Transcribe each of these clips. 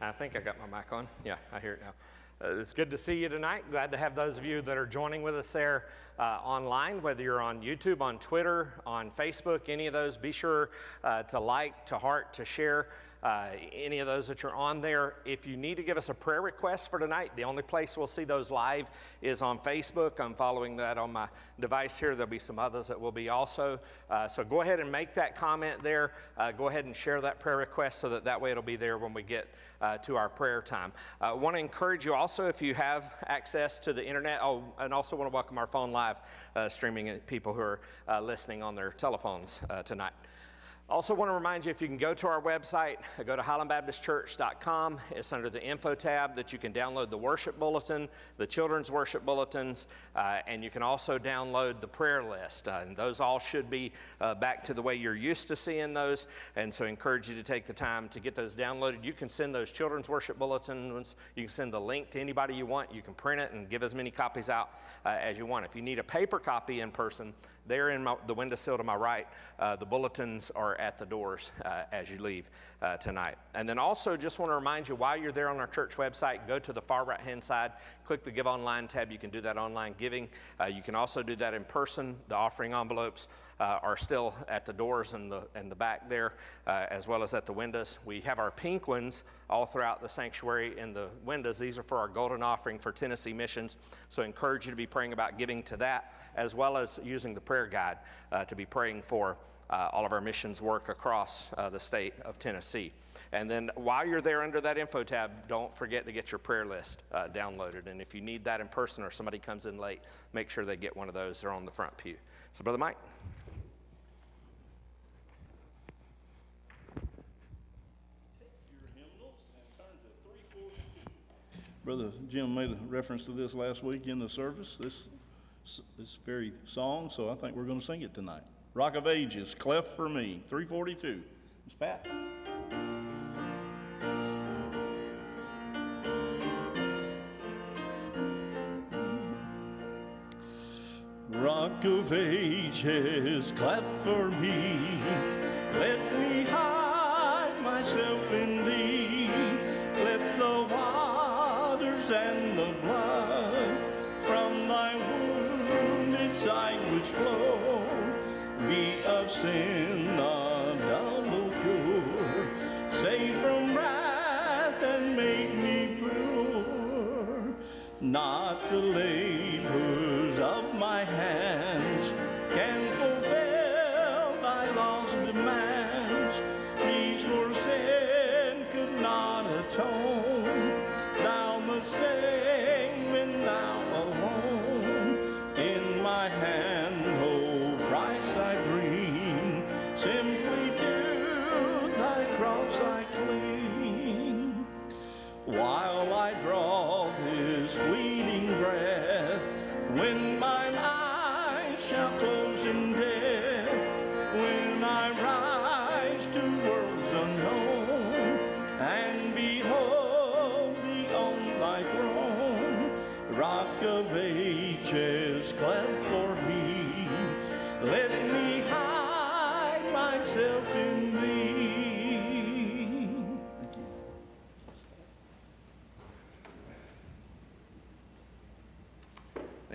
I think I got my mic on. Yeah, I hear it now. Uh, it's good to see you tonight. Glad to have those of you that are joining with us there uh, online, whether you're on YouTube, on Twitter, on Facebook, any of those. Be sure uh, to like, to heart, to share uh, any of those that you're on there. If you need to give us a prayer request for tonight, the only place we'll see those live is on Facebook. I'm following that on my device here. There'll be some others that will be also. Uh, so go ahead and make that comment there. Uh, go ahead and share that prayer request so that that way it'll be there when we get uh, to our prayer time. I want to encourage you also if you have access to the internet. Oh, and also want to welcome our phone live uh, streaming people who are uh, listening on their telephones tonight. Also, want to remind you if you can go to our website, go to highlandbaptistchurch.com. It's under the info tab that you can download the worship bulletin, the children's worship bulletins, uh, and you can also download the prayer list. Uh, and those all should be uh, back to the way you're used to seeing those. And so, I encourage you to take the time to get those downloaded. You can send those children's worship bulletins. You can send the link to anybody you want. You can print it and give as many copies out uh, as you want. If you need a paper copy in person, there in my, the windowsill to my right, uh, the bulletins are at the doors uh, as you leave uh, tonight. And then also, just want to remind you while you're there on our church website, go to the far right hand side, click the Give Online tab. You can do that online giving. Uh, you can also do that in person. The offering envelopes uh, are still at the doors and the, and the back there, uh, as well as at the windows. We have our pink ones all throughout the sanctuary in the windows. These are for our golden offering for Tennessee missions. So I encourage you to be praying about giving to that, as well as using the prayer guide uh, to be praying for uh, all of our missions work across uh, the state of Tennessee. And then while you're there under that info tab, don't forget to get your prayer list uh, downloaded. And if you need that in person or somebody comes in late, make sure they get one of those. They're on the front pew. So, Brother Mike. Brother Jim made a reference to this last week in the service. This this very song, so I think we're going to sing it tonight. Rock of Ages, Cleft for Me, 342. It's Pat. Rock of Ages, cleft for me, let me hide myself in thee. And the blood from thy wounded side which flow be of sin a double cure. Save from wrath and make me pure. Not the labors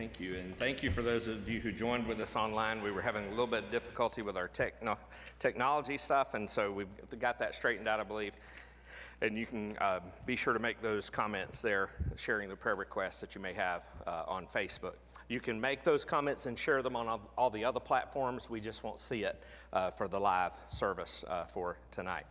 Thank you, and thank you for those of you who joined with us online. We were having a little bit of difficulty with our techno- technology stuff, and so we've got that straightened out, I believe. And you can uh, be sure to make those comments there, sharing the prayer requests that you may have uh, on Facebook. You can make those comments and share them on all, all the other platforms. We just won't see it uh, for the live service uh, for tonight.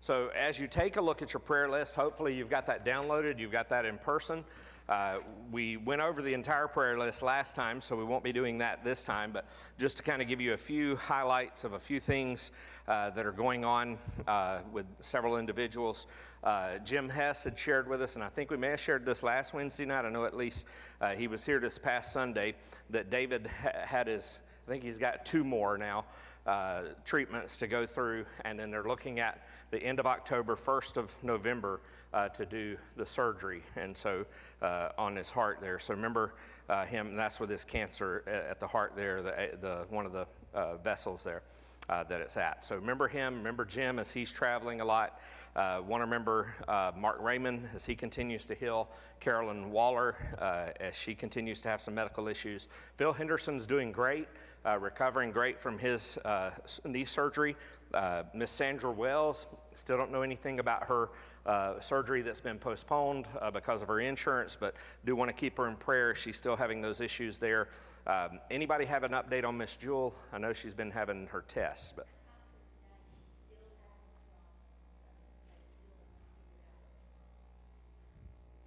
So, as you take a look at your prayer list, hopefully you've got that downloaded, you've got that in person. Uh, we went over the entire prayer list last time, so we won't be doing that this time, but just to kind of give you a few highlights of a few things uh, that are going on uh, with several individuals. Uh, Jim Hess had shared with us, and I think we may have shared this last Wednesday night. I know at least uh, he was here this past Sunday, that David ha- had his, I think he's got two more now. Uh, treatments to go through, and then they're looking at the end of October, 1st of November uh, to do the surgery, and so uh, on his heart there. So remember uh, him, that's with his cancer at the heart there, the, the one of the uh, vessels there. uh, that it's at. So remember him, remember Jim as he's traveling a lot. Uh, Want to remember uh, Mark Raymond as he continues to heal, Carolyn Waller uh, as she continues to have some medical issues. Phil Henderson's doing great, uh, recovering great from his uh, knee surgery. Uh, Miss Sandra Wells, still don't know anything about her surgery that's been postponed because of her insurance, but do want to keep her in prayer. She's still having those issues there. Um, anybody have an update on Miss Jewel? I know she's been having her tests, but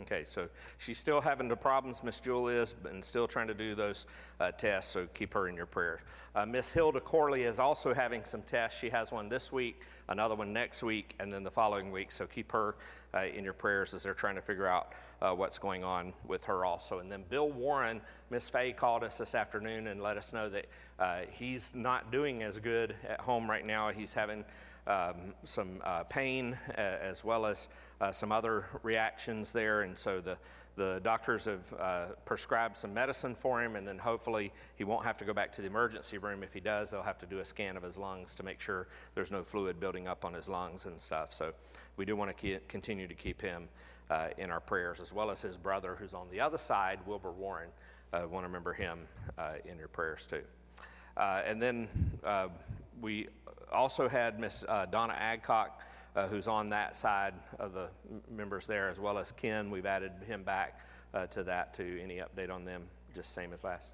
Okay, so she's still having the problems, Miss Jewel is, and still trying to do those uh, tests, so keep her in your prayers. Uh, Miss Hilda Corley is also having some tests. She has one this week, another one next week, and then the following week, so keep her uh, in your prayers as they're trying to figure out uh, what's going on with her also. And then Bill Warren, Miss Fay called us this afternoon and let us know that uh, he's not doing as good at home right now. He's having um, some uh, pain uh, as well as uh, some other reactions there. And so the, the doctors have uh, prescribed some medicine for him, and then hopefully he won't have to go back to the emergency room. If he does, they'll have to do a scan of his lungs to make sure there's no fluid building up on his lungs and stuff. So we do want to continue to keep him uh, in our prayers, as well as his brother who's on the other side, Wilbur Warren. Uh, want to remember him in your prayers too. Uh, and then uh, we also had Miss uh, Donna Adcock, uh, who's on that side of the members there, as well as Ken. We've added him back uh, to that too. Any update on them? Just same as last.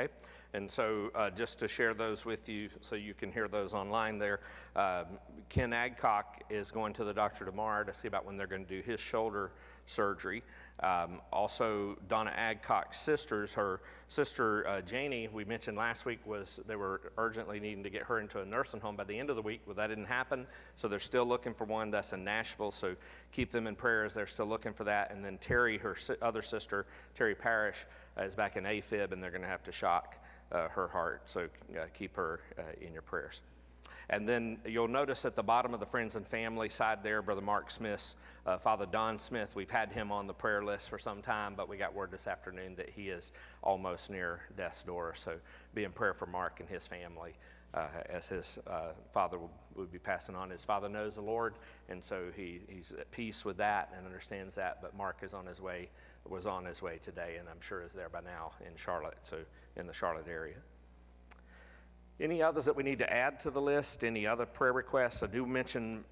Okay, and so uh, just to share those with you so you can hear those online there, um, Ken Adcock is going to the doctor tomorrow to see about when they're going to do his shoulder surgery. Um, also, Donna Adcock's sisters, her sister uh, Janie, we mentioned last week, was they were urgently needing to get her into a nursing home by the end of the week. Well, that didn't happen, so they're still looking for one that's in Nashville. So keep them in prayer as they're still looking for that. And then Terry, her si- other sister, Terry Parrish, uh, is back in AFib, and they're going to have to shock uh, her heart. So uh, keep her uh, in your prayers. And then you'll notice at the bottom of the friends and family side there, Brother Mark Smith, uh, father Don Smith. We've had him on the prayer list for some time, but we got word this afternoon that he is almost near death's door. So be in prayer for Mark and his family. Uh, as his uh, father will, will be passing on. His father knows the Lord, and so he, he's at peace with that and understands that. But Mark is on his way, was on his way today, and I'm sure is there by now in Charlotte, so in the Charlotte area. Any others that we need to add to the list? Any other prayer requests? I do mention,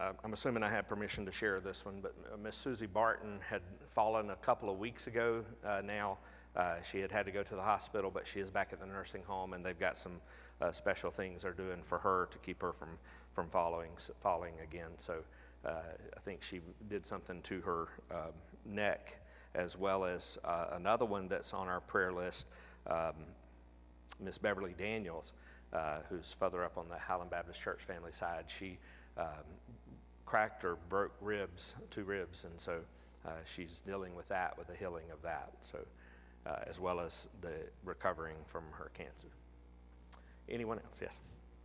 uh, I'm assuming I have permission to share this one, but uh, Miss Susie Barton had fallen a couple of weeks ago uh, now. Uh, she had had to go to the hospital, but she is back at the nursing home, and they've got some uh, special things they're doing for her to keep her from, from falling, falling again. So uh, I think she did something to her um, neck, as well as uh, another one that's on our prayer list. Um, Miss Beverly Daniels, uh, who's further up on the Highland Baptist Church family side, she um, cracked or broke ribs, two ribs, and so uh, she's dealing with that, with the healing of that, so uh, as well as the recovering from her cancer. Anyone else? Yes.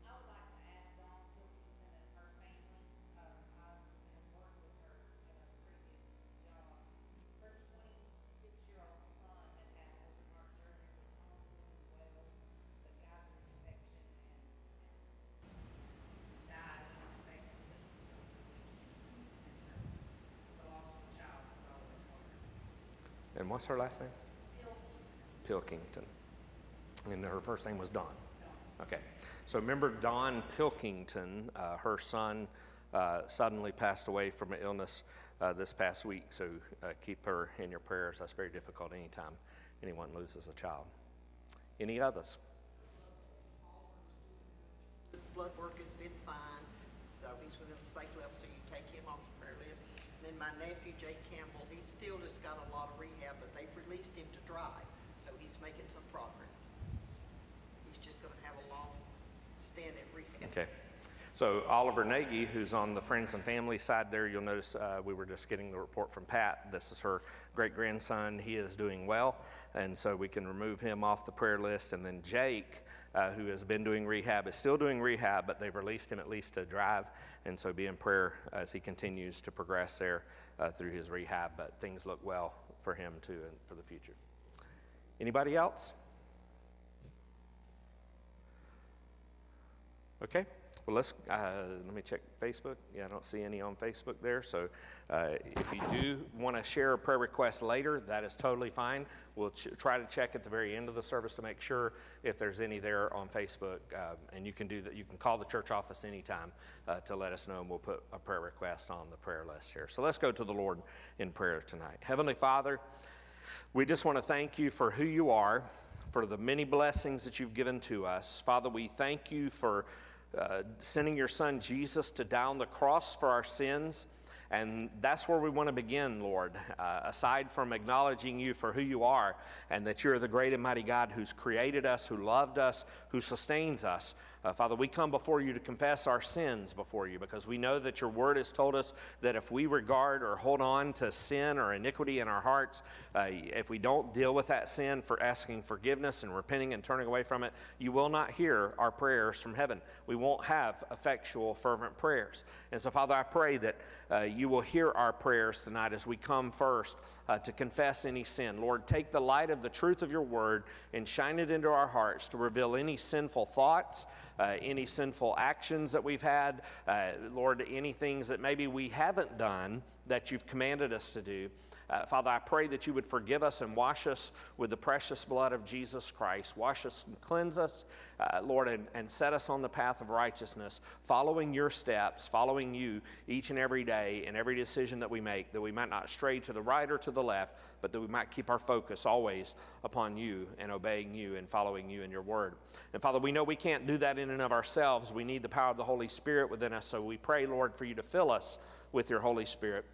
I would like to ask Dawn Pilkington and her family, uh, I have worked with her at a previous job. Her twenty-six-year-old son had had open heart surgery, was home doing well, but got an infection and died unexpectedly. And so, the loss of a child is always hard. And what's her last name? Pilkington. And her first name was Dawn. Okay. So remember Dawn Pilkington, uh, her son uh, suddenly passed away from an illness uh, this past week. So uh, keep her in your prayers. That's very difficult anytime anyone loses a child. Any others? Blood work has been fine, so he's within the safe level, so you take him off the prayer list. And then my nephew Jake Campbell, he's still just got a lot of rehab, but they've released him to drive, so he's making some progress. He's just gonna have a long stand at rehab. Okay. So Oliver Nagy, who's on the friends and family side there, you'll notice uh, we were just getting the report from Pat. This is her great grandson. He is doing well, and so we can remove him off the prayer list. And then Jake, uh, who has been doing rehab, is still doing rehab, but they've released him at least to drive, and so be in prayer as he continues to progress there uh, through his rehab. But things look well for him too, and for the future. Anybody else? Okay. Well, let's, uh, let me check Facebook. Yeah, I don't see any on Facebook there. So uh, if you do want to share a prayer request later, that is totally fine. We'll ch- try to check at the very end of the service to make sure if there's any there on Facebook. Um, and you can do that. You can call the church office anytime uh, to let us know, and we'll put a prayer request on the prayer list here. So let's go to the Lord in prayer tonight. Heavenly Father, we just want to thank you for who you are, for the many blessings that you've given to us. Father, we thank you for uh, sending your son Jesus to down the cross for our sins. And that's where we want to begin, Lord. Uh, aside from acknowledging you for who you are and that you're the great and mighty God who's created us, who loved us, who sustains us, uh, Father, we come before you to confess our sins before you because we know that your word has told us that if we regard or hold on to sin or iniquity in our hearts, uh, if we don't deal with that sin for asking forgiveness and repenting and turning away from it, you will not hear our prayers from heaven. We won't have effectual, fervent prayers. And so, Father, I pray that uh, you will hear our prayers tonight as we come first uh, to confess any sin. Lord, take the light of the truth of your word and shine it into our hearts to reveal any sinful thoughts uh, any sinful actions that we've had, uh, Lord, any things that maybe we haven't done that you've commanded us to do. Uh, Father, I pray that you would forgive us and wash us with the precious blood of Jesus Christ. Wash us and cleanse us, uh, Lord, and, and set us on the path of righteousness, following your steps, following you each and every day in every decision that we make, that we might not stray to the right or to the left, but that we might keep our focus always upon you and obeying you and following you in your word. And Father, we know we can't do that in and of ourselves. We need the power of the Holy Spirit within us. So we pray, Lord, for you to fill us with your Holy Spirit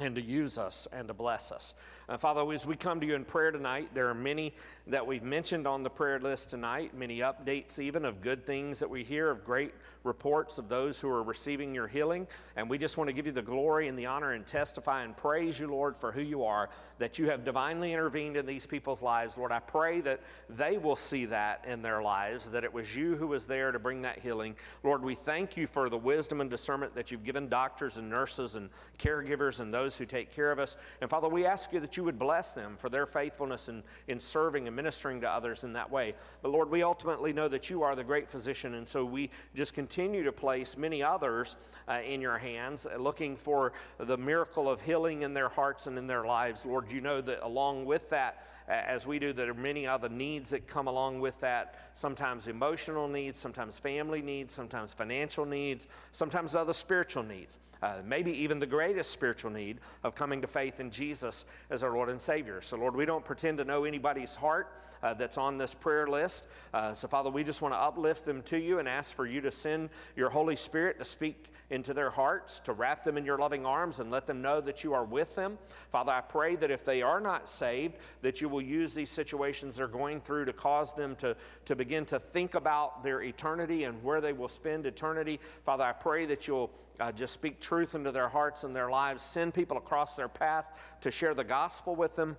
and to use us and to bless us. Uh, Father, as we come to you in prayer tonight, there are many that we've mentioned on the prayer list tonight, many updates even of good things that we hear, of great reports of those who are receiving your healing. And we just want to give you the glory and the honor and testify and praise you, Lord, for who you are, that you have divinely intervened in these people's lives. Lord, I pray that they will see that in their lives, that it was you who was there to bring that healing. Lord, we thank you for the wisdom and discernment that you've given doctors and nurses and caregivers and those who take care of us. And Father, we ask you that you you would bless them for their faithfulness in, in serving and ministering to others in that way. But Lord, we ultimately know that you are the great physician, and so we just continue to place many others uh, in your hands, uh, looking for the miracle of healing in their hearts and in their lives. Lord, you know that along with that, as we do, there are many other needs that come along with that. Sometimes emotional needs, sometimes family needs, sometimes financial needs, sometimes other spiritual needs. Uh, maybe even the greatest spiritual need of coming to faith in Jesus as our Lord and Savior. So, Lord, we don't pretend to know anybody's heart uh, that's on this prayer list. Uh, so, Father, we just want to uplift them to you and ask for you to send your Holy Spirit to speak into their hearts, to wrap them in your loving arms and let them know that you are with them. Father, I pray that if they are not saved, that you will use these situations they're going through to cause them to, to begin to think about their eternity and where they will spend eternity. Father, I pray that you'll uh, just speak truth into their hearts and their lives, send people across their path to share the gospel with them.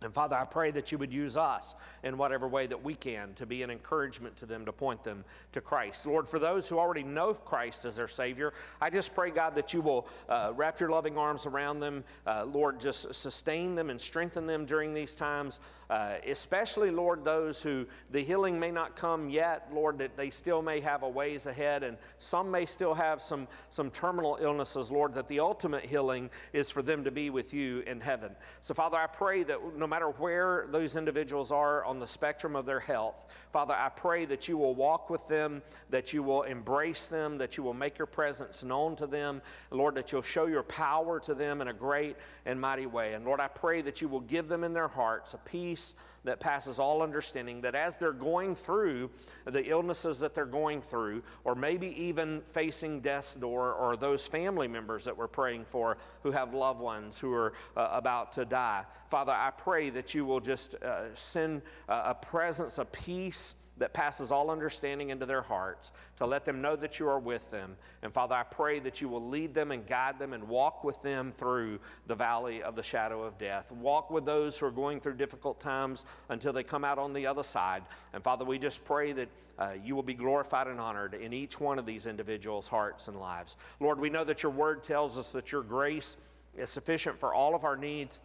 And Father, I pray that you would use us in whatever way that we can to be an encouragement to them, to point them to Christ. Lord, for those who already know Christ as their Savior, I just pray, God, that you will uh, wrap your loving arms around them. Uh, Lord, just sustain them and strengthen them during these times, uh, especially, Lord, those who the healing may not come yet, Lord, that they still may have a ways ahead, and some may still have some, some terminal illnesses, Lord, that the ultimate healing is for them to be with you in heaven. So, Father, I pray that no matter where those individuals are on the spectrum of their health, Father, I pray that you will walk with them, that you will embrace them, that you will make your presence known to them, Lord, that you'll show your power to them in a great and mighty way. And Lord, I pray that you will give them in their hearts a peace that passes all understanding, that as they're going through the illnesses that they're going through, or maybe even facing death's door, or those family members that we're praying for who have loved ones who are uh, about to die, Father, I pray that you will just uh, send uh, a presence of peace that passes all understanding into their hearts, to let them know that you are with them. And Father, I pray that you will lead them and guide them and walk with them through the valley of the shadow of death. Walk with those who are going through difficult times until they come out on the other side. And Father, we just pray that uh, you will be glorified and honored in each one of these individuals' hearts and lives. Lord, we know that your word tells us that your grace is sufficient for all of our needs.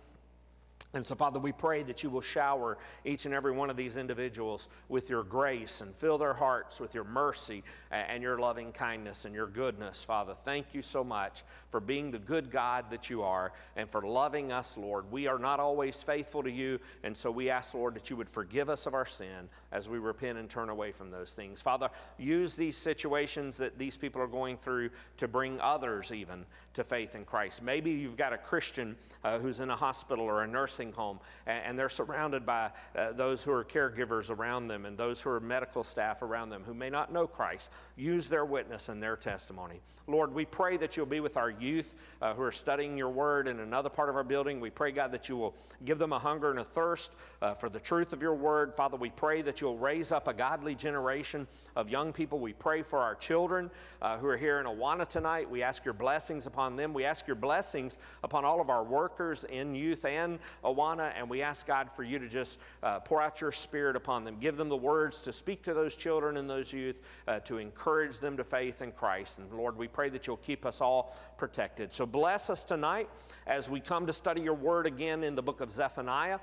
And so, Father, we pray that you will shower each and every one of these individuals with your grace and fill their hearts with your mercy and your loving kindness and your goodness, Father. Thank you so much for being the good God that you are and for loving us, Lord. We are not always faithful to you, and so we ask, Lord, that you would forgive us of our sin as we repent and turn away from those things. Father, use these situations that these people are going through to bring others even to faith in Christ. Maybe you've got a Christian uh, who's in a hospital or a nursing home, and, they're surrounded by uh, those who are caregivers around them and those who are medical staff around them who may not know Christ. Use their witness and their testimony. Lord, we pray that you'll be with our youth uh, who are studying your word in another part of our building. We pray, God, that you will give them a hunger and a thirst uh, for the truth of your word. Father, we pray that you'll raise up a godly generation of young people. We pray for our children uh, who are here in Awana tonight. We ask your blessings upon them. We ask your blessings upon all of our workers in youth and Awana, and we ask God for you to just uh, pour out your spirit upon them. Give them the words to speak to those children and those youth, uh, to encourage them to faith in Christ. And Lord, we pray that you'll keep us all protected. So bless us tonight as we come to study your word again in the book of Zephaniah.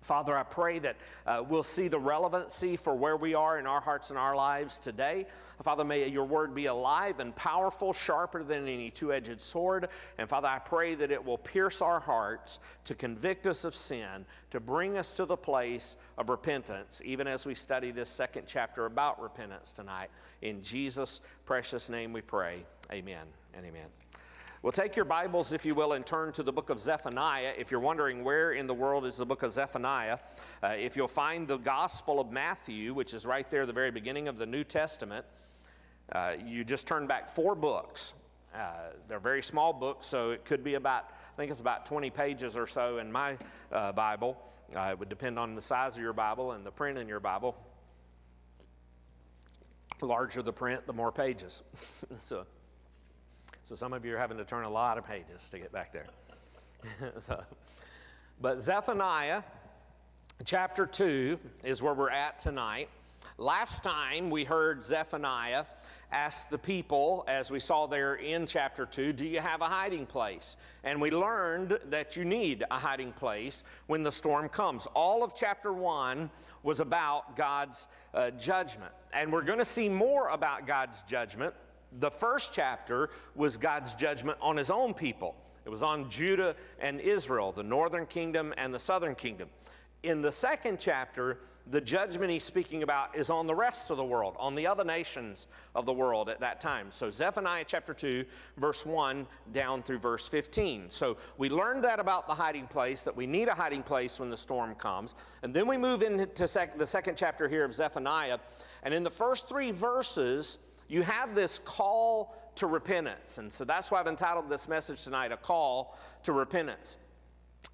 Father, I pray that uh, we'll see the relevancy for where we are in our hearts and our lives today. Father, may your word be alive and powerful, sharper than any two edged sword. And Father, I pray that it will pierce our hearts to convict us of sin, to bring us to the place of repentance, even as we study this second chapter about repentance tonight. In Jesus' precious name we pray. Amen and amen. Well, take your Bibles, if you will, and turn to the book of Zephaniah. If you're wondering where in the world is the book of Zephaniah, uh, if you'll find the Gospel of Matthew, which is right there, the very beginning of the New Testament, uh, you just turn back four books. Uh, they're very small books, so it could be about, I think it's about 20 pages or so in my uh, Bible. Uh, it would depend on the size of your Bible and the print in your Bible. The larger the print, the more pages. so, so some of you are having to turn a lot of pages to get back there. so, but Zephaniah chapter 2 is where we're at tonight. Last time we heard Zephaniah ask the people, as we saw there in chapter 2, do you have a hiding place? And we learned that you need a hiding place when the storm comes. All of chapter 1 was about God's uh, judgment. And we're going to see more about God's judgment the first chapter was God's judgment on his own people. It was on Judah and Israel, the northern kingdom and the southern kingdom. In the second chapter, the judgment he's speaking about is on the rest of the world, on the other nations of the world at that time. So, Zephaniah chapter 2, verse 1 down through verse 15. So, we learned that about the hiding place, that we need a hiding place when the storm comes. And then we move into sec- the second chapter here of Zephaniah. And in the first three verses, you have this call to repentance. And so that's why I've entitled this message tonight, A Call to Repentance.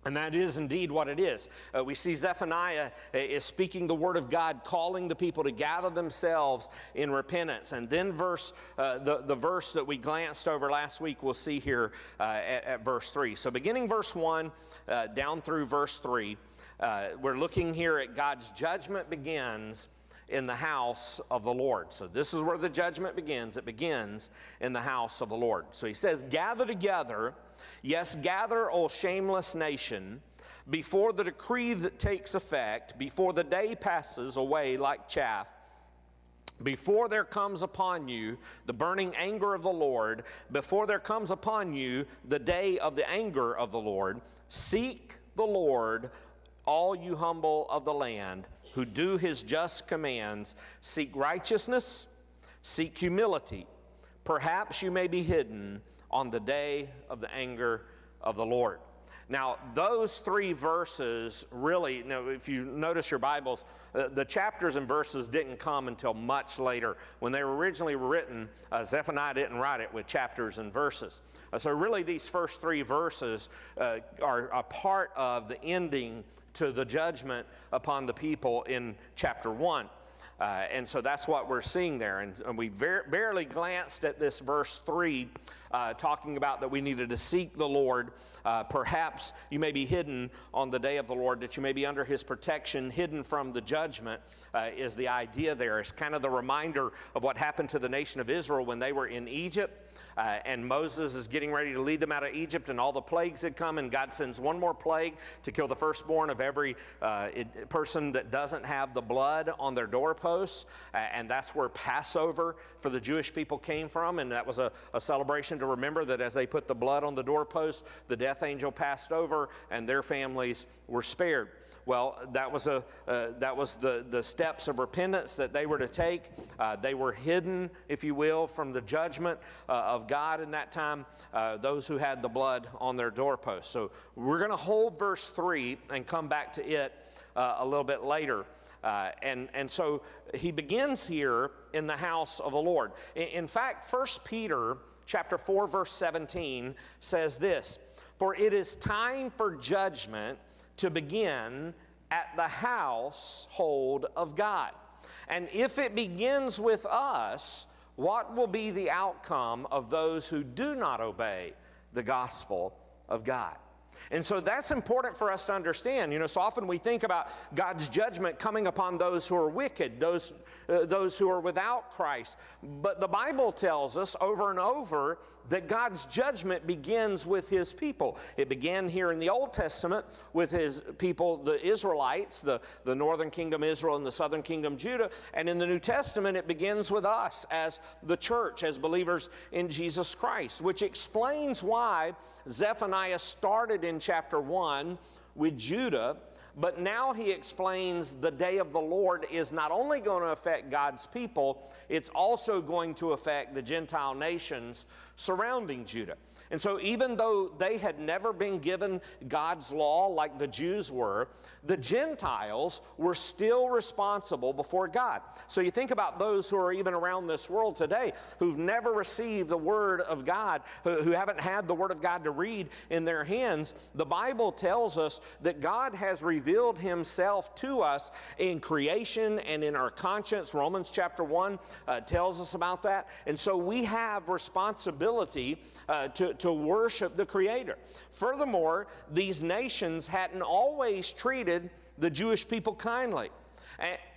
And that is indeed what it is. Uh, we see Zephaniah uh, is speaking the word of God, calling the people to gather themselves in repentance. And then, verse uh, the, the verse that we glanced over last week, we'll see here uh, at, at, verse 3. So, beginning verse 1 uh, down through verse 3, uh, we're looking here at God's judgment begins in the house of the Lord. So, this is where the judgment begins. It begins in the house of the Lord. So, he says, Gather together, yes, gather, O shameless nation, before the decree that takes effect, before the day passes away like chaff. Before there comes upon you the burning anger of the Lord, before there comes upon you the day of the anger of the Lord, seek the Lord, all you humble of the land who do his just commands, seek righteousness, seek humility. Perhaps you may be hidden on the day of the anger of the Lord. Now, those three verses really, you know, if you notice your Bibles, uh, the chapters and verses didn't come until much later. When they were originally written, uh, Zephaniah didn't write it with chapters and verses. Uh, so, really, these first three verses uh, are a part of the ending to the judgment upon the people in chapter 1. Uh, and so that's what we're seeing there. And, and we ver- barely glanced at this verse 3, uh, talking about that we needed to seek the Lord. Uh, perhaps you may be hidden on the day of the Lord, that you may be under his protection, hidden from the judgment, uh, is the idea there. It's kind of the reminder of what happened to the nation of Israel when they were in Egypt. Uh, and Moses is getting ready to lead them out of Egypt, and all the plagues had come, and God sends one more plague to kill the firstborn of every uh, it, person that doesn't have the blood on their doorposts. Uh, and that's where Passover for the Jewish people came from, and that was a, a celebration to remember that as they put the blood on the doorposts, the death angel passed over, and their families were spared. Well, that was, a, uh, that was the, the steps of repentance that they were to take. Uh, they were hidden, if you will, from the judgment uh, God in that time, uh, those who had the blood on their doorposts. So we're going to hold verse 3 and come back to it uh, a little bit later. Uh, and, and so he begins here in the house of the Lord. In, in fact, 1 Peter chapter 4, verse 17 says this For it is time for judgment to begin at the household of God. And if it begins with us, what will be the outcome of those who do not obey the gospel of God? And so that's important for us to understand. You know, so often we think about God's judgment coming upon those who are wicked, those, uh, those who are without Christ. But the Bible tells us over and over that God's judgment begins with his people. It began here in the Old Testament with his people, the Israelites, the, the northern kingdom Israel and the southern kingdom Judah. And in the New Testament, it begins with us as the church, as believers in Jesus Christ, which explains why Zephaniah started in chapter 1 with Judah, but now he explains the day of the Lord is not only going to affect God's people, it's also going to affect the Gentile nations surrounding Judah. And so, even though they had never been given God's law like the Jews were, the Gentiles were still responsible before God. So, you think about those who are even around this world today who've never received the Word of God, who, who haven't had the Word of God to read in their hands. The Bible tells us that God has revealed Himself to us in creation and in our conscience. Romans chapter 1 uh, tells us about that. And so, we have responsibility uh, to to worship the Creator. Furthermore, these nations hadn't always treated the Jewish people kindly.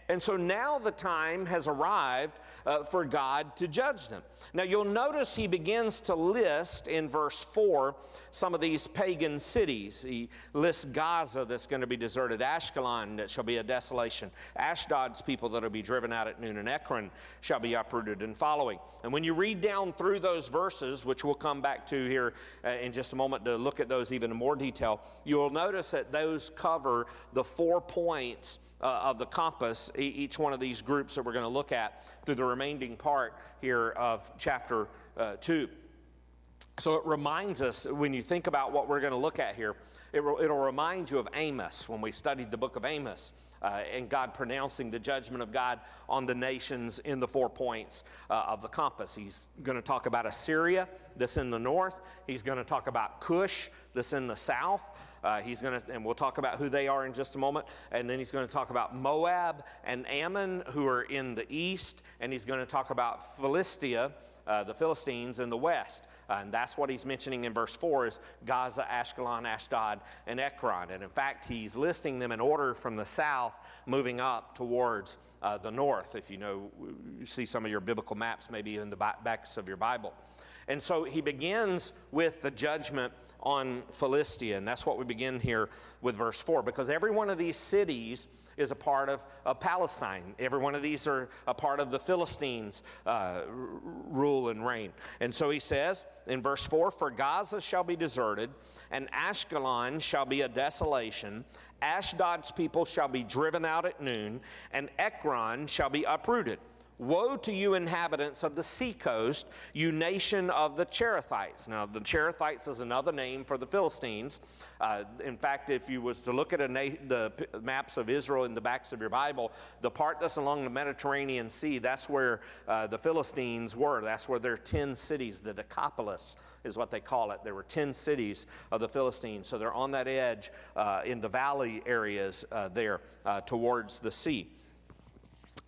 And so now the time has arrived uh, for God to judge them. Now you'll notice he begins to list in verse 4 some of these pagan cities. He lists Gaza that's going to be deserted, Ashkelon that shall be a desolation, Ashdod's people that will be driven out at noon, and Ekron shall be uprooted and following. And when you read down through those verses, which we'll come back to here uh, in just a moment to look at those even in more detail, you'll notice that those cover the four points uh, of the compass each one of these groups that we're going to look at through the remaining part here of chapter uh, 2. So it reminds us, when you think about what we're going to look at here, it will, it'll remind you of Amos when we studied the book of Amos uh, and God pronouncing the judgment of God on the nations in the four points uh, of the compass. He's going to talk about Assyria, that's in the north. He's going to talk about Cush, that's in the south. Uh, he's going to, and we'll talk about who they are in just a moment. And then he's going to talk about Moab and Ammon, who are in the east. And he's going to talk about Philistia, uh, the Philistines, in the west. Uh, and that's what he's mentioning in verse 4 is Gaza, Ashkelon, Ashdod, and Ekron. And in fact, he's listing them in order from the south moving up towards uh, the north. If you know, you see some of your biblical maps maybe in the backs of your Bible. And so he begins with the judgment on Philistia. And that's what we begin here with verse 4. Because every one of these cities is a part of, of Palestine. Every one of these are a part of the Philistines' uh, rule and reign. And so he says in verse 4 For Gaza shall be deserted, and Ashkelon shall be a desolation. Ashdod's people shall be driven out at noon, and Ekron shall be uprooted. Woe to you, inhabitants of the seacoast, you nation of the Cherethites. Now, the Cherethites is another name for the Philistines. Uh, in fact, if you was to look at na- the p- maps of Israel in the backs of your Bible, the part that's along the Mediterranean Sea, that's where uh, the Philistines were. That's where their 10 cities, the Decapolis is what they call it. There were 10 cities of the Philistines. So they're on that edge uh, in the valley areas uh, there uh, towards the sea.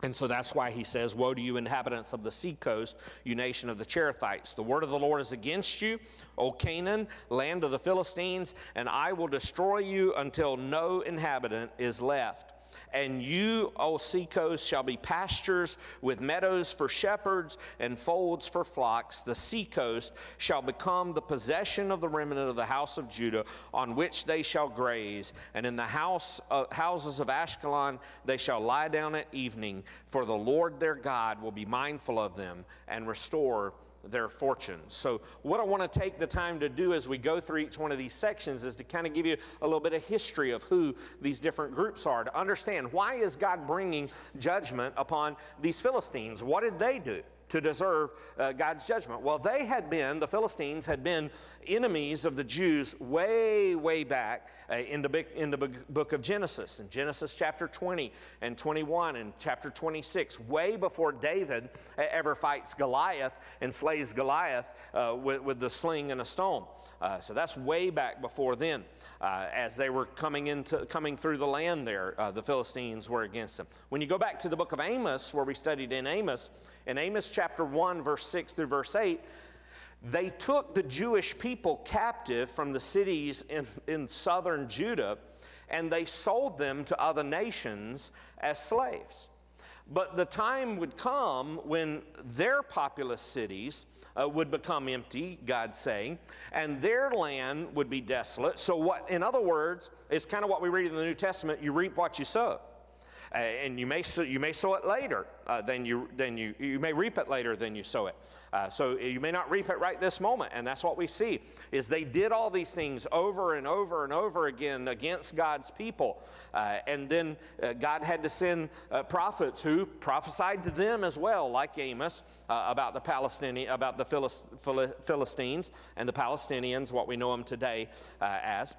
And so that's why he says, Woe to you, inhabitants of the seacoast, you nation of the Cherethites. The word of the Lord is against you, O Canaan, land of the Philistines, and I will destroy you until no inhabitant is left. And you, O seacoast, shall be pastures with meadows for shepherds and folds for flocks. The seacoast shall become the possession of the remnant of the house of Judah, on which they shall graze. And in the house, uh, houses of Ashkelon they shall lie down at evening, for the Lord their God will be mindful of them and restore their fortunes. So, what I want to take the time to do as we go through each one of these sections is to kind of give you a little bit of history of who these different groups are, to understand why is God bringing judgment upon these Philistines? What did they do? To deserve uh, God's judgment. Well, they had been, the Philistines had been enemies of the Jews way, way back uh, in, the, in the book of Genesis, in Genesis chapter 20 and 21 and chapter 26, way before David ever fights Goliath and slays Goliath uh, with, with, the sling and a stone. Uh, so that's way back before then. Uh, as they were coming into coming through the land there, uh, the Philistines were against them. When you go back to the book of Amos, where we studied in Amos, in Amos chapter 1, verse 6 through verse 8, they took the Jewish people captive from the cities in, in southern Judah and they sold them to other nations as slaves. But the time would come when their populous cities uh, would become empty, God's saying, and their land would be desolate. So, what, in other words, is kind of what we read in the New Testament you reap what you sow. Uh, and you may, sow, you may sow it later uh, than, you, than you, you may reap it later than you sow it. Uh, so you may not reap it right this moment. And that's what we see is they did all these things over and over and over again against God's people. Uh, and then uh, God had to send uh, prophets who prophesied to them as well, like Amos, about the Palestinian, about the Philistines and the Palestinians, what we know them today as.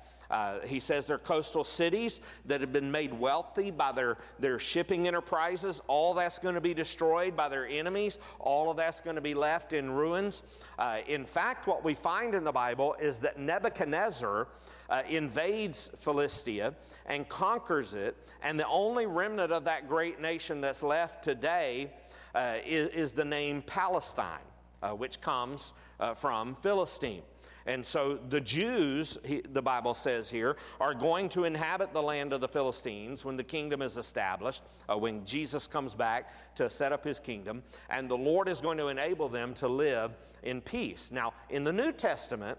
he says they're coastal cities that have been made wealthy by their, their shipping enterprises. All that's going to be destroyed by their enemies. All of that's going to be left in ruins. Uh, in fact, what we find in the Bible is that Nebuchadnezzar uh, invades Philistia and conquers it, and the only remnant of that great nation that's left today uh, is, is, the name Palestine, uh, which comes uh, from Philistine. And so the Jews, he, the Bible says here, are going to inhabit the land of the Philistines when the kingdom is established, uh, when Jesus comes back to set up his kingdom, and the Lord is going to enable them to live in peace. Now, in the New Testament,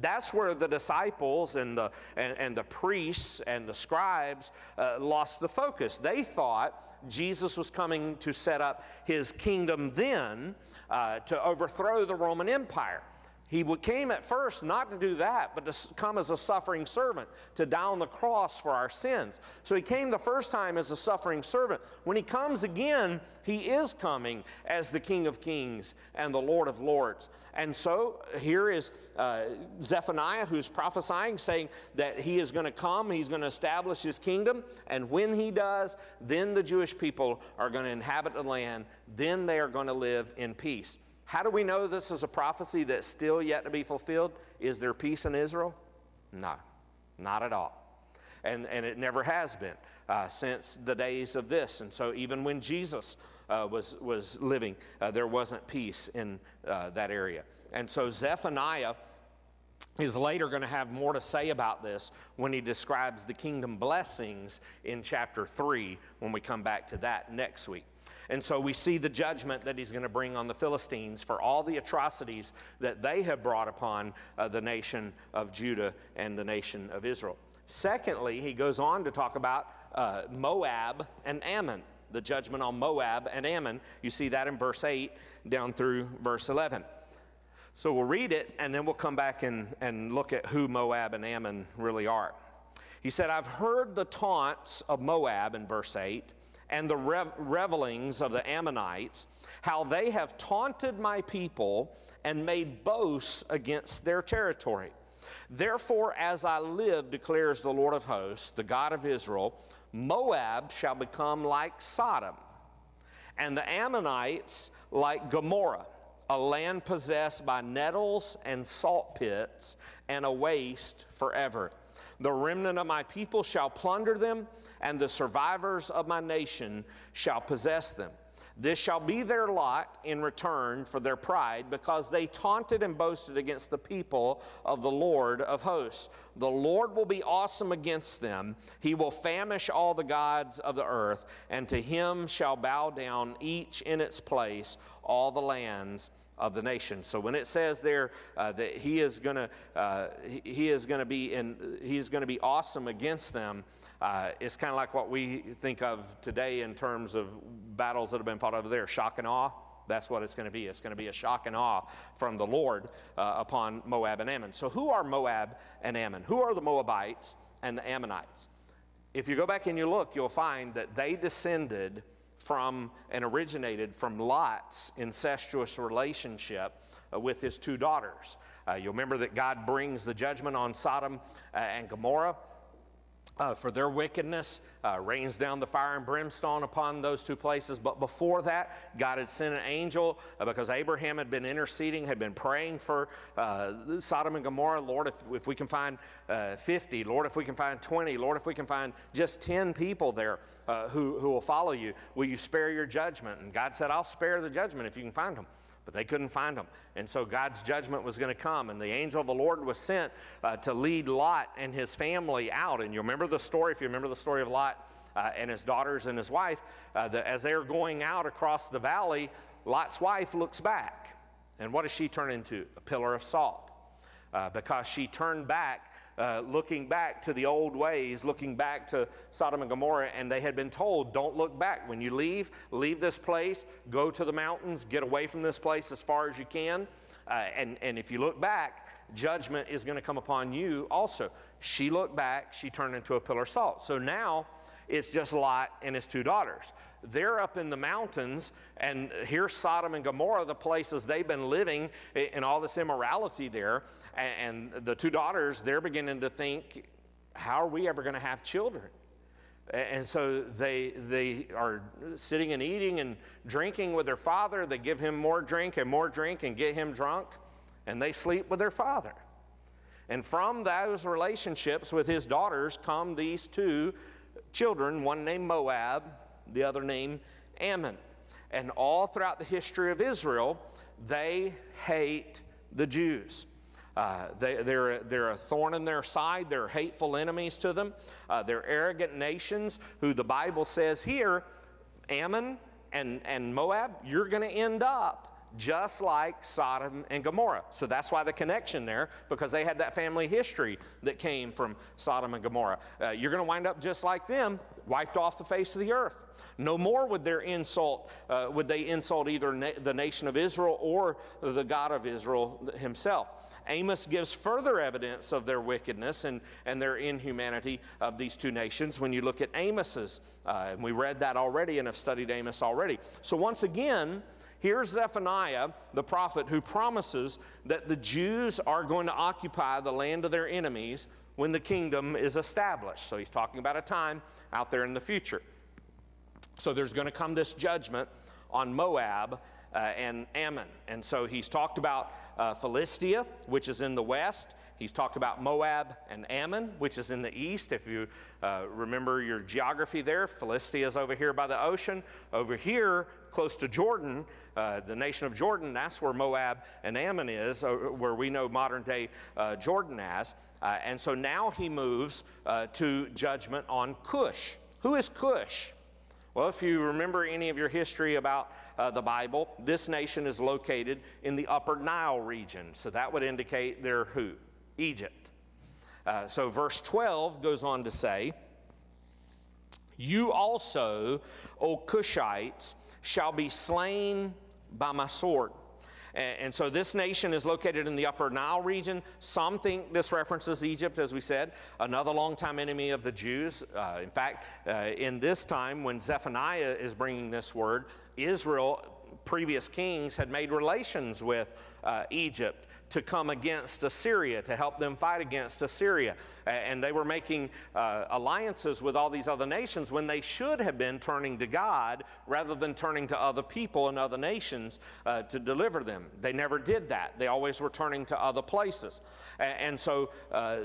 that's where the disciples and the, and, and the priests and the scribes uh, lost the focus. They thought Jesus was coming to set up his kingdom then uh, to overthrow the Roman Empire. He came at first not to do that, but to come as a suffering servant, to die on the cross for our sins. So he came the first time as a suffering servant. When he comes again, he is coming as the King of Kings and the Lord of Lords. And so here is uh, Zephaniah who's prophesying, saying that he is going to come, he's going to establish his kingdom, and when he does, then the Jewish people are going to inhabit the land, then they are going to live in peace. How do we know this is a prophecy that's still yet to be fulfilled? Is there peace in Israel? No, not at all. And, and it never has been uh, since the days of this. And so, even when Jesus uh, was, was living, uh, there wasn't peace in uh, that area. And so, Zephaniah is later going to have more to say about this when he describes the kingdom blessings in chapter 3 when we come back to that next week. And so we see the judgment that he's going to bring on the Philistines for all the atrocities that they have brought upon uh, the nation of Judah and the nation of Israel. Secondly, he goes on to talk about uh, Moab and Ammon, the judgment on Moab and Ammon. You see that in verse 8 down through verse 11. So we'll read it and then we'll come back and, and look at who Moab and Ammon really are. He said, I've heard the taunts of Moab in verse 8 and the rev- revelings of the Ammonites, how they have taunted my people and made boasts against their territory. Therefore, as I live, declares the Lord of hosts, the God of Israel, Moab shall become like Sodom, and the Ammonites like Gomorrah, a land possessed by nettles and salt pits, and a waste forever. The remnant of my people shall plunder them, and the survivors of my nation shall possess them. This shall be their lot in return for their pride, because they taunted and boasted against the people of the Lord of hosts. The Lord will be awesome against them. He will famish all the gods of the earth, and to him shall bow down each in its place all the lands of the nation. So when it says there uh, that he is going to uh, he, is going to be in he is going to be awesome against them, uh, it's kind of like what we think of today in terms of battles that have been fought over there, shock and awe. That's what it's going to be. It's going to be a shock and awe from the Lord uh, upon Moab and Ammon. So, who are Moab and Ammon? Who are the Moabites and the Ammonites? If you go back and you look, you'll find that they descended from and originated from Lot's incestuous relationship uh, with his two daughters. Uh, you'll remember that God brings the judgment on Sodom uh, and Gomorrah uh, for their wickedness, uh, rains down the fire and brimstone upon those two places. But before that, God had sent an angel uh, because Abraham had been interceding, had been praying for uh, Sodom and Gomorrah. Lord, if, if we can find uh, 50, Lord, if we can find 20, Lord, if we can find just 10 people there uh, who, who will follow you, will you spare your judgment? And God said, I'll spare the judgment if you can find them but they couldn't find them. And so God's judgment was going to come, and the angel of the Lord was sent uh, to lead Lot and his family out. And you remember the story, if you remember the story of Lot uh, and his daughters and his wife, uh, the, as they're going out across the valley, Lot's wife looks back. And what does she turn into? A pillar of salt. Uh, because she turned back uh, looking back to the old ways, looking back to Sodom and Gomorrah, and they had been told, don't look back. When you leave, leave this place, go to the mountains, get away from this place as far as you can. Uh, and, and if you look back, judgment is going to come upon you also. She looked back, she turned into a pillar of salt. So now it's just Lot and his two daughters. They're up in the mountains, and here's Sodom and Gomorrah, the places they've been living in all this immorality there. And the two daughters, they're beginning to think, how are we ever going to have children? And so they, they are sitting and eating and drinking with their father. They give him more drink and more drink and get him drunk, and they sleep with their father. And from those relationships with his daughters come these two children, one named Moab, the other name Ammon. And all throughout the history of Israel, they hate the Jews. Uh, they, they're, they're a thorn in their side. They're hateful enemies to them. Uh, they're arrogant nations who the Bible says here, Ammon and, and Moab, you're going to end up just like Sodom and Gomorrah. So that's why the connection there, because they had that family history that came from Sodom and Gomorrah. Uh, you're going to wind up just like them, wiped off the face of the earth. No more would their insult, uh, would they insult either na- the nation of Israel or the God of Israel himself. Amos gives further evidence of their wickedness and, and their inhumanity of these two nations when you look at Amos's. Uh, and we read that already and have studied Amos already. So once again, Here's Zephaniah, the prophet, who promises that the Jews are going to occupy the land of their enemies when the kingdom is established. So he's talking about a time out there in the future. So there's going to come this judgment on Moab uh, and Ammon. And so he's talked about uh, Philistia, which is in the west. He's talked about Moab and Ammon, which is in the east. If you uh, remember your geography there, Philistia is over here by the ocean. Over here, close to Jordan, uh, the nation of Jordan, that's where Moab and Ammon is, uh, where we know modern day uh, Jordan as. Uh, and so now he moves to judgment on Cush. Who is Cush? Well, if you remember any of your history about uh, the Bible, this nation is located in the upper Nile region. So that would indicate they're who? Egypt. Uh, so verse 12 goes on to say, You also, O Cushites, shall be slain by my sword. And, so this nation is located in the upper Nile region. Some think this references Egypt, as we said, another longtime enemy of the Jews. Uh, in fact, uh, in this time when Zephaniah is bringing this word, Israel, previous kings, had made relations with uh, Egypt to come against Assyria, to help them fight against Assyria. And they were making uh, alliances with all these other nations when they should have been turning to God rather than turning to other people and other nations uh, to deliver them. They never did that. They always were turning to other places. And so uh,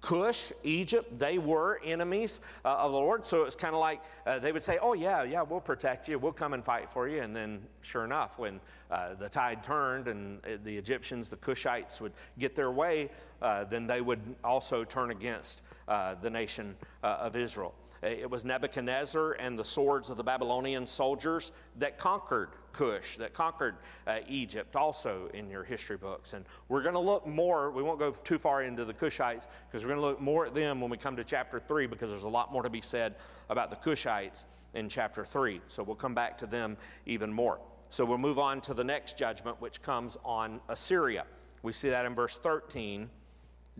Cush, Egypt, they were enemies uh, of the Lord. So it's kind of like uh, they would say, Oh, yeah, yeah, we'll protect you. We'll come and fight for you. And then, sure enough, when uh, the tide turned and uh, the Egyptians, the Cushites, would get their way, uh, then they would also turn against uh, the nation uh, of Israel. It was Nebuchadnezzar and the swords of the Babylonian soldiers that conquered Cush, that conquered uh, Egypt, also in your history books. And we're going to look more, we won't go too far into the Cushites because we're going to look more at them when we come to chapter 3 because there's a lot more to be said about the Cushites in chapter 3. So we'll come back to them even more. So we'll move on to the next judgment, which comes on Assyria. We see that in verse 13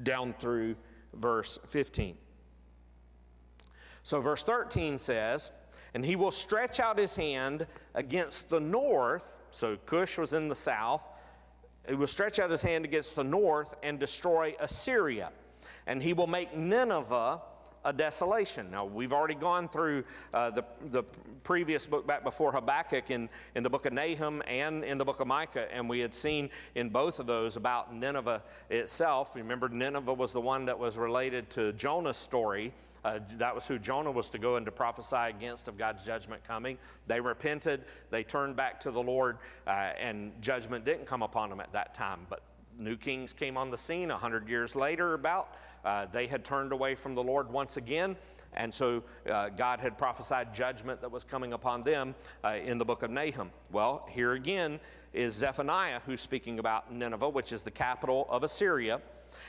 down through verse 15. So, verse 13 says, And he will stretch out his hand against the north. So, Cush was in the south. He will stretch out his hand against the north and destroy Assyria. And he will make Nineveh a desolation. Now, we've already gone through uh, the, the previous book back before Habakkuk in, in the book of Nahum and in the book of Micah, and we had seen in both of those about Nineveh itself. Remember, Nineveh was the one that was related to Jonah's story. Uh, that was who Jonah was to go and to prophesy against of God's judgment coming. They repented, they turned back to the Lord, uh, and judgment didn't come upon them at that time. But new kings came on the scene a hundred years later, about uh, they had turned away from the Lord once again, and so uh, God had prophesied judgment that was coming upon them uh, in the book of Nahum. Well, here again is Zephaniah who's speaking about Nineveh, which is the capital of Assyria.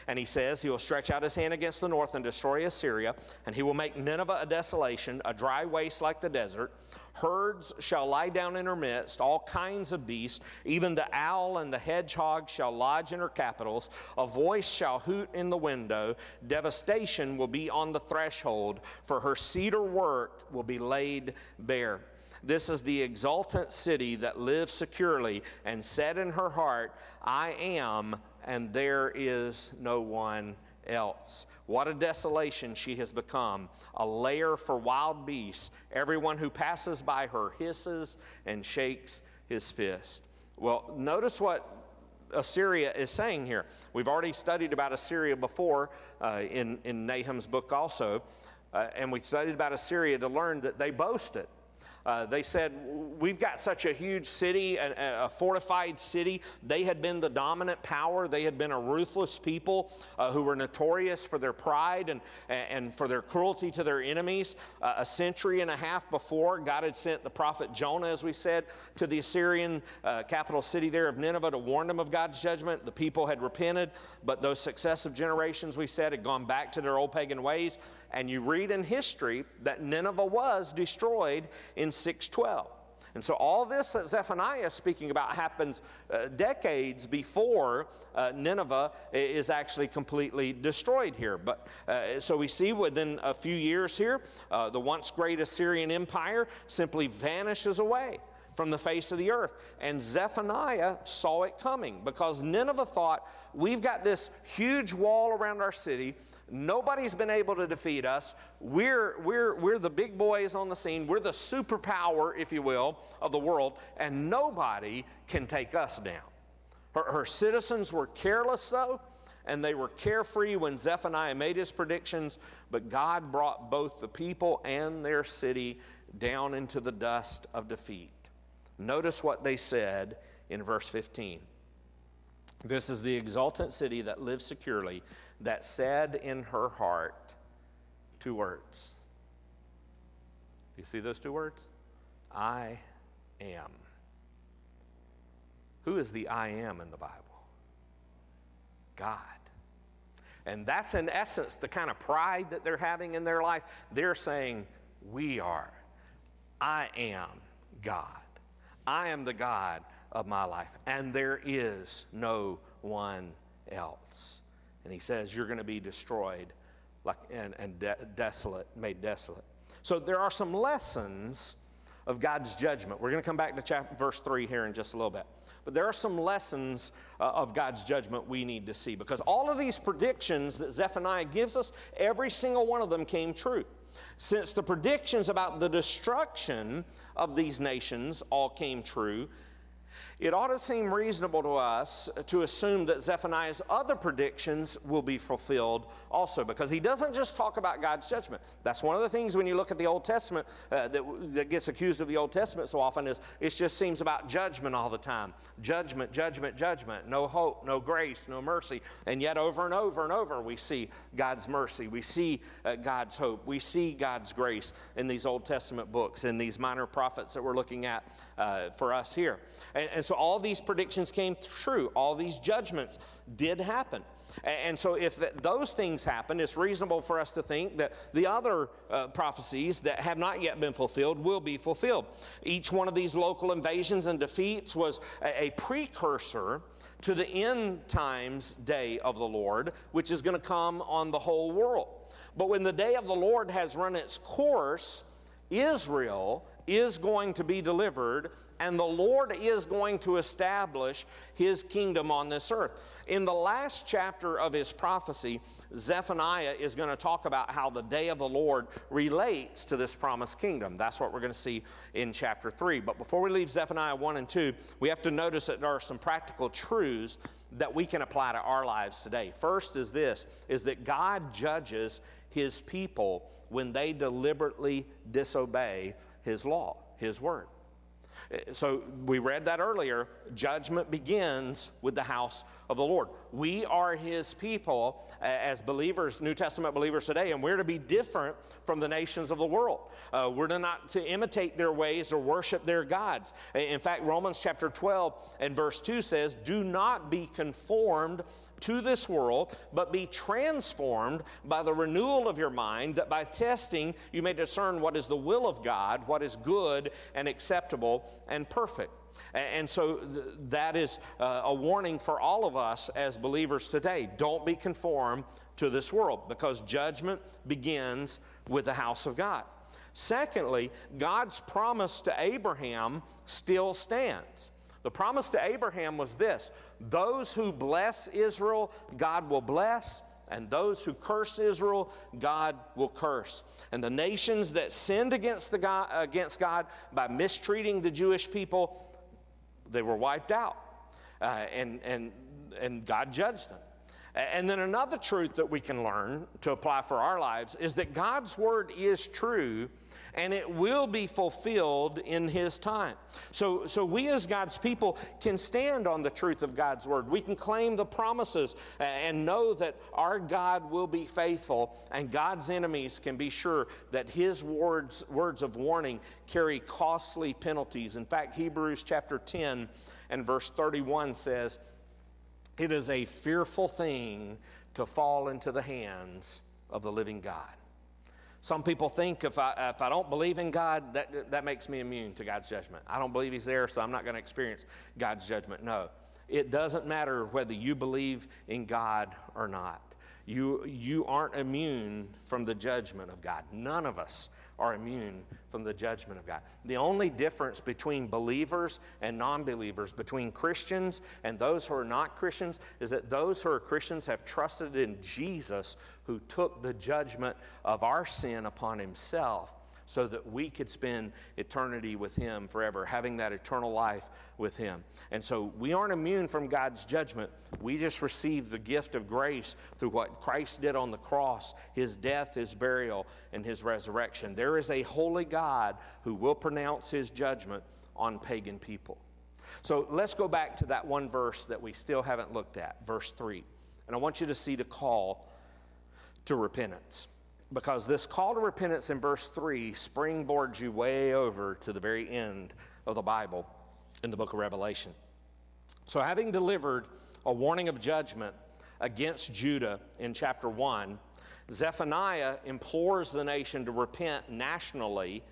And he says, He will stretch out his hand against the north and destroy Assyria, and he will make Nineveh a desolation, a dry waste like the desert. Herds shall lie down in her midst, all kinds of beasts, even the owl and the hedgehog shall lodge in her capitals. A voice shall hoot in the window. Devastation will be on the threshold, for her cedar work will be laid bare. This is the exultant city that lives securely and said in her heart, I am and there is no one else. What a desolation she has become, a lair for wild beasts. Everyone who passes by her hisses and shakes his fist. Well, notice what Assyria is saying here. We've already studied about Assyria before uh, in, in Nahum's book, also, uh, and we studied about Assyria to learn that they boasted. Uh, they said, We've got such a huge city, a, a, fortified city. They had been the dominant power. They had been a ruthless people uh, who were notorious for their pride and, and for their cruelty to their enemies. Uh, a century and a half before, God had sent the prophet Jonah, as we said, to the Assyrian uh, capital city there of Nineveh to warn them of God's judgment. The people had repented, but those successive generations, we said, had gone back to their old pagan ways and you read in history that Nineveh was destroyed in 612. And so, all this that Zephaniah is speaking about happens uh, decades before uh, Nineveh is actually completely destroyed here. But uh, so we see within a few years here, uh, the once great Assyrian Empire simply vanishes away from the face of the earth. And Zephaniah saw it coming because Nineveh thought, we've got this huge wall around our city. Nobody's been able to defeat us. We're, we're, we're the big boys on the scene. We're the superpower, if you will, of the world, and nobody can take us down. Her, her citizens were careless, though, and they were carefree when Zephaniah made his predictions, but God brought both the people and their city down into the dust of defeat. Notice what they said in verse 15. This is the exultant city that lives securely, that said in her heart two words. Do you see those two words? I am. Who is the I am in the Bible? God. And that's in essence the kind of pride that they're having in their life. They're saying, We are. I am God. I am the God of my life, and there is no one else. And he says, You're going to be destroyed like, and, and de- desolate, made desolate. So there are some lessons of God's judgment. We're going to come back to chapter, verse 3 here in just a little bit. But there are some lessons uh, of God's judgment we need to see because all of these predictions that Zephaniah gives us, every single one of them came true. Since the predictions about the destruction of these nations all came true, it ought to seem reasonable to us to assume that Zephaniah's other predictions will be fulfilled also, because he doesn't just talk about God's judgment. That's one of the things when you look at the Old Testament uh, that, that gets accused of the Old Testament so often is it just seems about judgment all the time. Judgment, judgment, judgment. No hope, no grace, no mercy. And yet over and over and over we see God's mercy. We see uh, God's hope. We see God's grace in these Old Testament books, in these minor prophets that we're looking at uh, for us here. And, and so all these predictions came true. All these judgments did happen. And so, if those things happen, it's reasonable for us to think that the other uh, prophecies that have not yet been fulfilled will be fulfilled. Each one of these local invasions and defeats was a, a precursor to the end times day of the Lord, which is going to come on the whole world. But when the day of the Lord has run its course, Israel is going to be delivered, and the Lord is going to establish his kingdom on this earth. In the last chapter of his prophecy, Zephaniah is going to talk about how the day of the Lord relates to this promised kingdom. That's what we're going to see in chapter 3. But before we leave Zephaniah 1 and 2, we have to notice that there are some practical truths that we can apply to our lives today. First is this is that God judges his people when they deliberately disobey his law, His word. Eh, so we read that earlier. Judgment begins with the house of the Lord. We are His people eh, as believers, New Testament believers today, and we're to be different from the nations of the world. Uh, we're to not to imitate their ways or worship their gods. In fact, Romans chapter 12 and verse 2 says, Do not be conformed to this world, but be transformed by the renewal of your mind, that by testing you may discern what is the will of God, what is good and acceptable and perfect. And so that is uh, a warning for all of us as believers today. Don't be conformed to this world because judgment begins with the house of God. Secondly, God's promise to Abraham still stands. The promise to Abraham was this those who bless Israel, God will bless, and those who curse Israel, God will curse. And the nations that sinned against, the God, against God by mistreating the Jewish people, they were wiped out. Uh, and, and, and God judged them. And then another truth that we can learn to apply for our lives is that God's word is true and it will be fulfilled in His time. So, so we as God's people can stand on the truth of God's word. We can claim the promises uh, and know that our God will be faithful, and God's enemies can be sure that His words, words of warning carry costly penalties. In fact, Hebrews chapter 10 and verse 31 says, It is a fearful thing to fall into the hands of the living God. Some people think if I, if I don't believe in God, that, that makes me immune to God's judgment. I don't believe He's there, so I'm not going to experience God's judgment. No, it doesn't matter whether you believe in God or not. You, you aren't immune from the judgment of God. None of us are immune from the judgment of God. The only difference between believers and non believers, between Christians and those who are not Christians, is that those who are Christians have trusted in Jesus who took the judgment of our sin upon himself so that we could spend eternity with Him forever, having that eternal life with Him. And so we aren't immune from God's judgment. We just receive the gift of grace through what Christ did on the cross His death, His burial, and His resurrection. There is a holy God who will pronounce His judgment on pagan people. So let's go back to that one verse that we still haven't looked at, verse 3. And I want you to see the call to repentance because this call to repentance in verse 3 springboards you way over to the very end of the Bible in the book of Revelation. So, having delivered a warning of judgment against Judah in chapter 1, Zephaniah implores the nation to repent nationally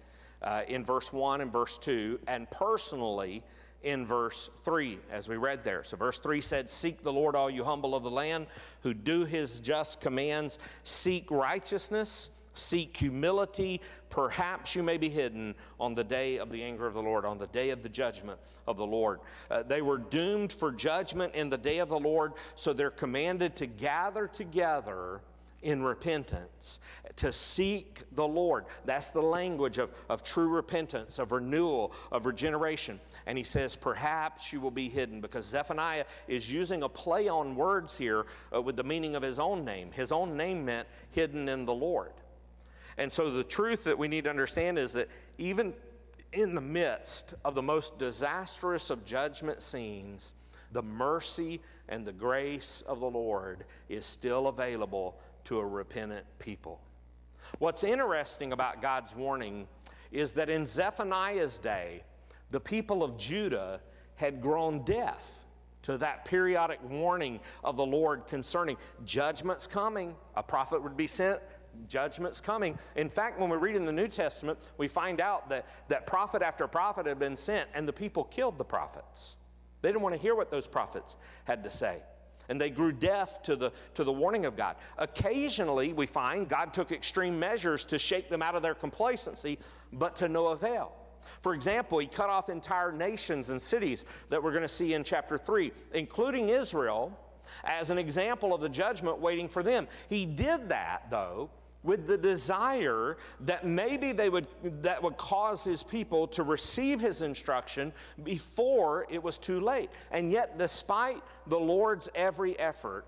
uh, in verse 1 and verse 2, and personally in verse 3, as we read there. So, verse 3 said, Seek the Lord, all you humble of the land, who do his just commands, seek righteousness, Seek humility, perhaps you may be hidden on the day of the anger of the Lord, on the day of the judgment of the Lord. Uh, they were doomed for judgment in the day of the Lord, so they're commanded to gather together in repentance, to seek the Lord. That's the language of, of true repentance, of renewal, of regeneration. And he says, perhaps you will be hidden, because Zephaniah is using a play on words here uh, with the meaning of his own name. His own name meant hidden in the Lord. And so the truth that we need to understand is that even in the midst of the most disastrous of judgment scenes, the mercy and the grace of the Lord is still available to a repentant people. What's interesting about God's warning is that in Zephaniah's day, the people of Judah had grown deaf to that periodic warning of the Lord concerning judgment's coming. A prophet would be sent, judgment's coming. In fact, when we read in the New Testament, we find out that, that prophet after prophet had been sent, and the people killed the prophets. They didn't want to hear what those prophets had to say. And they grew deaf to the, to the warning of God. Occasionally, we find God took extreme measures to shake them out of their complacency, but to no avail. For example, he cut off entire nations and cities that we're going to see in chapter 3, including Israel, as an example of the judgment waiting for them. He did that, though, with the desire that maybe they would that would cause his people to receive his instruction before it was too late and yet despite the lord's every effort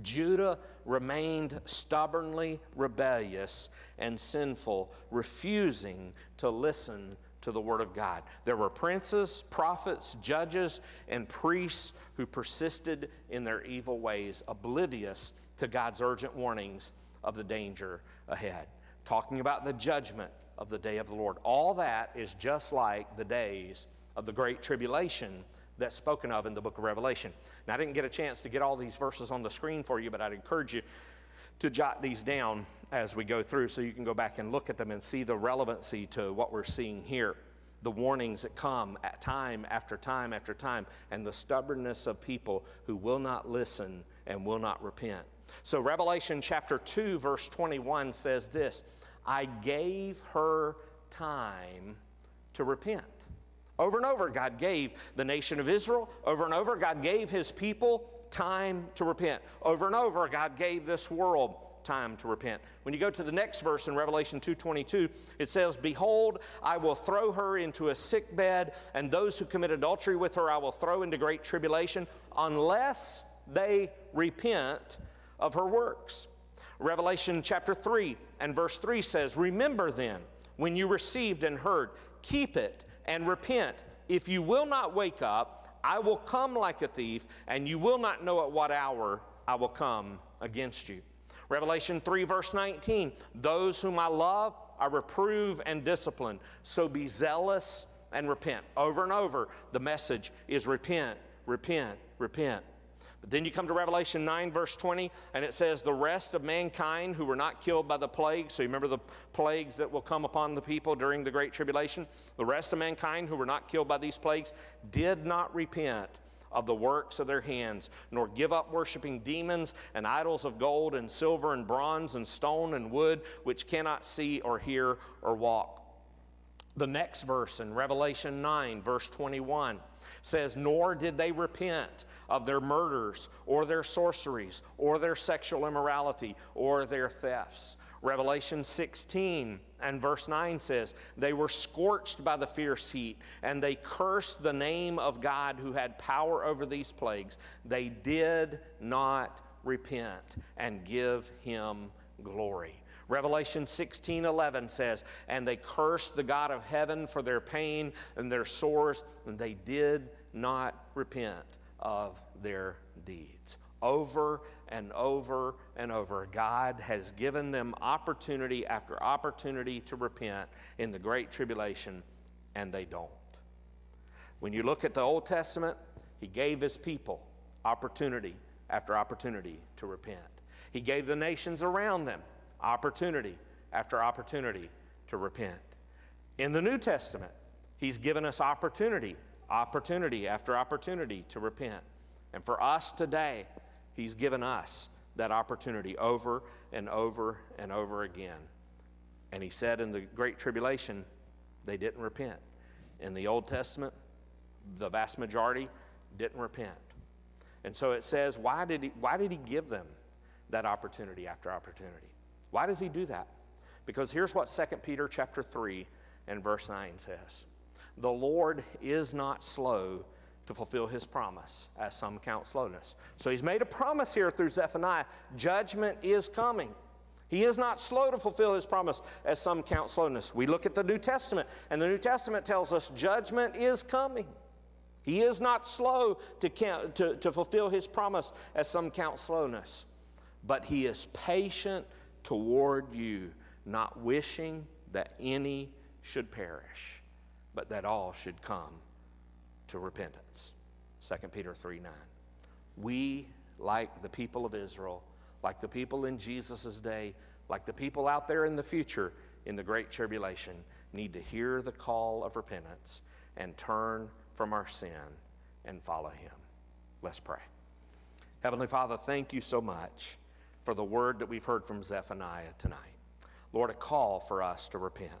Judah remained stubbornly rebellious and sinful, refusing to listen to the Word of God. There were princes, prophets, judges, and priests who persisted in their evil ways, oblivious to God's urgent warnings of the danger ahead, talking about the judgment of the day of the Lord. All that is just like the days of the Great Tribulation that's spoken of in the book of Revelation. Now, I didn't get a chance to get all these verses on the screen for you, but I'd encourage you to jot these down as we go through so you can go back and look at them and see the relevancy to what we're seeing here. The warnings that come at time after time after time, and the stubbornness of people who will not listen and will not repent. So, Revelation chapter 2, verse 21 says this I gave her time to repent. Over and over, God gave the nation of Israel, over and over, God gave his people time to repent. Over and over, God gave this world time to repent. When you go to the next verse in Revelation 2:22, it says, "Behold, I will throw her into a sick bed, and those who commit adultery with her I will throw into great tribulation, unless they repent of her works." Revelation chapter 3 and verse 3 says, "Remember then when you received and heard, keep it and repent. If you will not wake up, I will come like a thief, and you will not know at what hour I will come against you. Revelation 3, verse 19 Those whom I love, I reprove and discipline. So be zealous and repent. Over and over, the message is repent, repent, repent. But then you come to Revelation 9, verse 20, and it says, The rest of mankind who were not killed by the plagues, so you remember the plagues that will come upon the people during the Great Tribulation? The rest of mankind who were not killed by these plagues did not repent of the works of their hands, nor give up worshiping demons and idols of gold and silver and bronze and stone and wood, which cannot see or hear or walk. The next verse in Revelation 9, verse 21 says, Nor did they repent of their murders or their sorceries or their sexual immorality or their thefts. Revelation 16 and verse 9 says, They were scorched by the fierce heat, and they cursed the name of God who had power over these plagues. They did not repent and give him glory. Revelation 16 11 says, And they cursed the God of heaven for their pain and their sores, and they did not repent of their deeds. Over and over and over, God has given them opportunity after opportunity to repent in the Great Tribulation, and they don't. When you look at the Old Testament, He gave His people opportunity after opportunity to repent. He gave the nations around them opportunity after opportunity to repent. In the New Testament, He's given us opportunity, opportunity after opportunity to repent. And for us today, He's given us that opportunity over and over and over again. And he said in the Great Tribulation, they didn't repent. In the Old Testament, the vast majority didn't repent. And so it says, why did he, why did he give them that opportunity after opportunity? Why does he do that? Because here's what 2 Peter chapter 3 and verse 9 says. The Lord is not slow to fulfill his promise, as some count slowness. So he's made a promise here through Zephaniah judgment is coming. He is not slow to fulfill his promise, as some count slowness. We look at the New Testament, and the New Testament tells us judgment is coming. He is not slow to, count, to, to fulfill his promise, as some count slowness, but he is patient toward you, not wishing that any should perish, but that all should come to repentance. 2 Peter 3 9. We, like the people of Israel, like the people in Jesus' day, like the people out there in the future in the Great Tribulation, need to hear the call of repentance and turn from our sin and follow Him. Let's pray. Heavenly Father, thank you so much for the word that we've heard from Zephaniah tonight. Lord, a call for us to repent.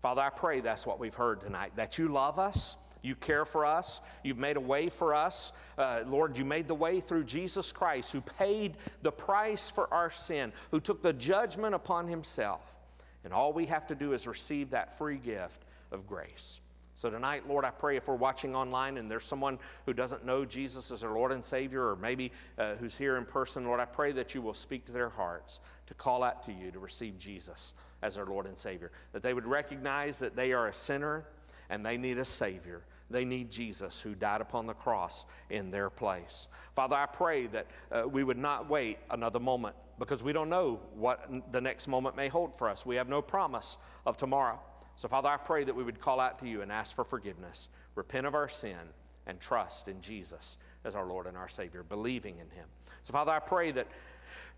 Father, I pray that's what we've heard tonight, that you love us you care for us. You've made a way for us. Uh, Lord, you made the way through Jesus Christ, who paid the price for our sin, who took the judgment upon himself. And all we have to do is receive that free gift of grace. So tonight, Lord, I pray if we're watching online and there's someone who doesn't know Jesus as their Lord and Savior, or maybe uh, who's here in person, Lord, I pray that you will speak to their hearts to call out to you to receive Jesus as their Lord and Savior. That they would recognize that they are a sinner and they need a Savior. They need Jesus who died upon the cross in their place. Father, I pray that uh, we would not wait another moment because we don't know what the next moment may hold for us. We have no promise of tomorrow. So, Father, I pray that we would call out to you and ask for forgiveness, repent of our sin, and trust in Jesus as our Lord and our Savior, believing in Him. So, Father, I pray that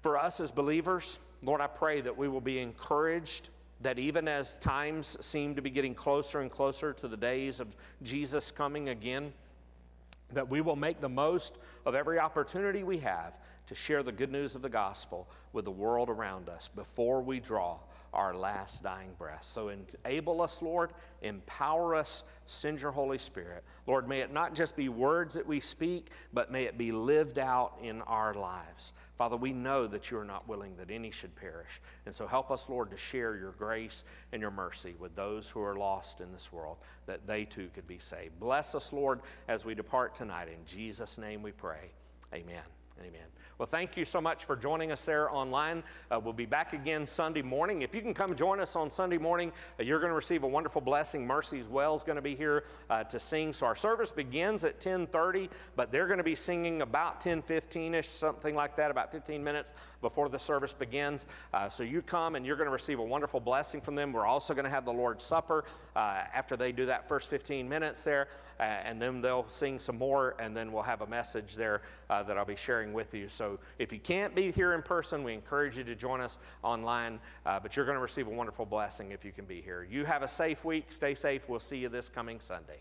for us as believers, Lord, I pray that we will be encouraged that even as times seem to be getting closer and closer to the days of Jesus coming again, that we will make the most of every opportunity we have to share the good news of the gospel with the world around us before we draw our last dying breath. So enable us, Lord, empower us, send your Holy Spirit. Lord, may it not just be words that we speak, but may it be lived out in our lives. Father, we know that you are not willing that any should perish. And so help us, Lord, to share your grace and your mercy with those who are lost in this world, that they too could be saved. Bless us, Lord, as we depart tonight. In Jesus' name we pray. Amen. Amen. Well, thank you so much for joining us there online. Uh, we'll be back again Sunday morning. If you can come join us on Sunday morning, uh, you're going to receive a wonderful blessing. Mercy's Well is going to be here uh, to sing. So our service begins at 10:30, but they're going to be singing about 10:15ish, something like that, about 15 minutes before the service begins. Uh, so you come and you're going to receive a wonderful blessing from them. We're also going to have the Lord's Supper uh, after they do that first 15 minutes there, and then they'll sing some more, and then we'll have a message there that I'll be sharing with you. So so if you can't be here in person, we encourage you to join us online, uh, but you're going to receive a wonderful blessing if you can be here. You have a safe week. Stay safe. We'll see you this coming Sunday.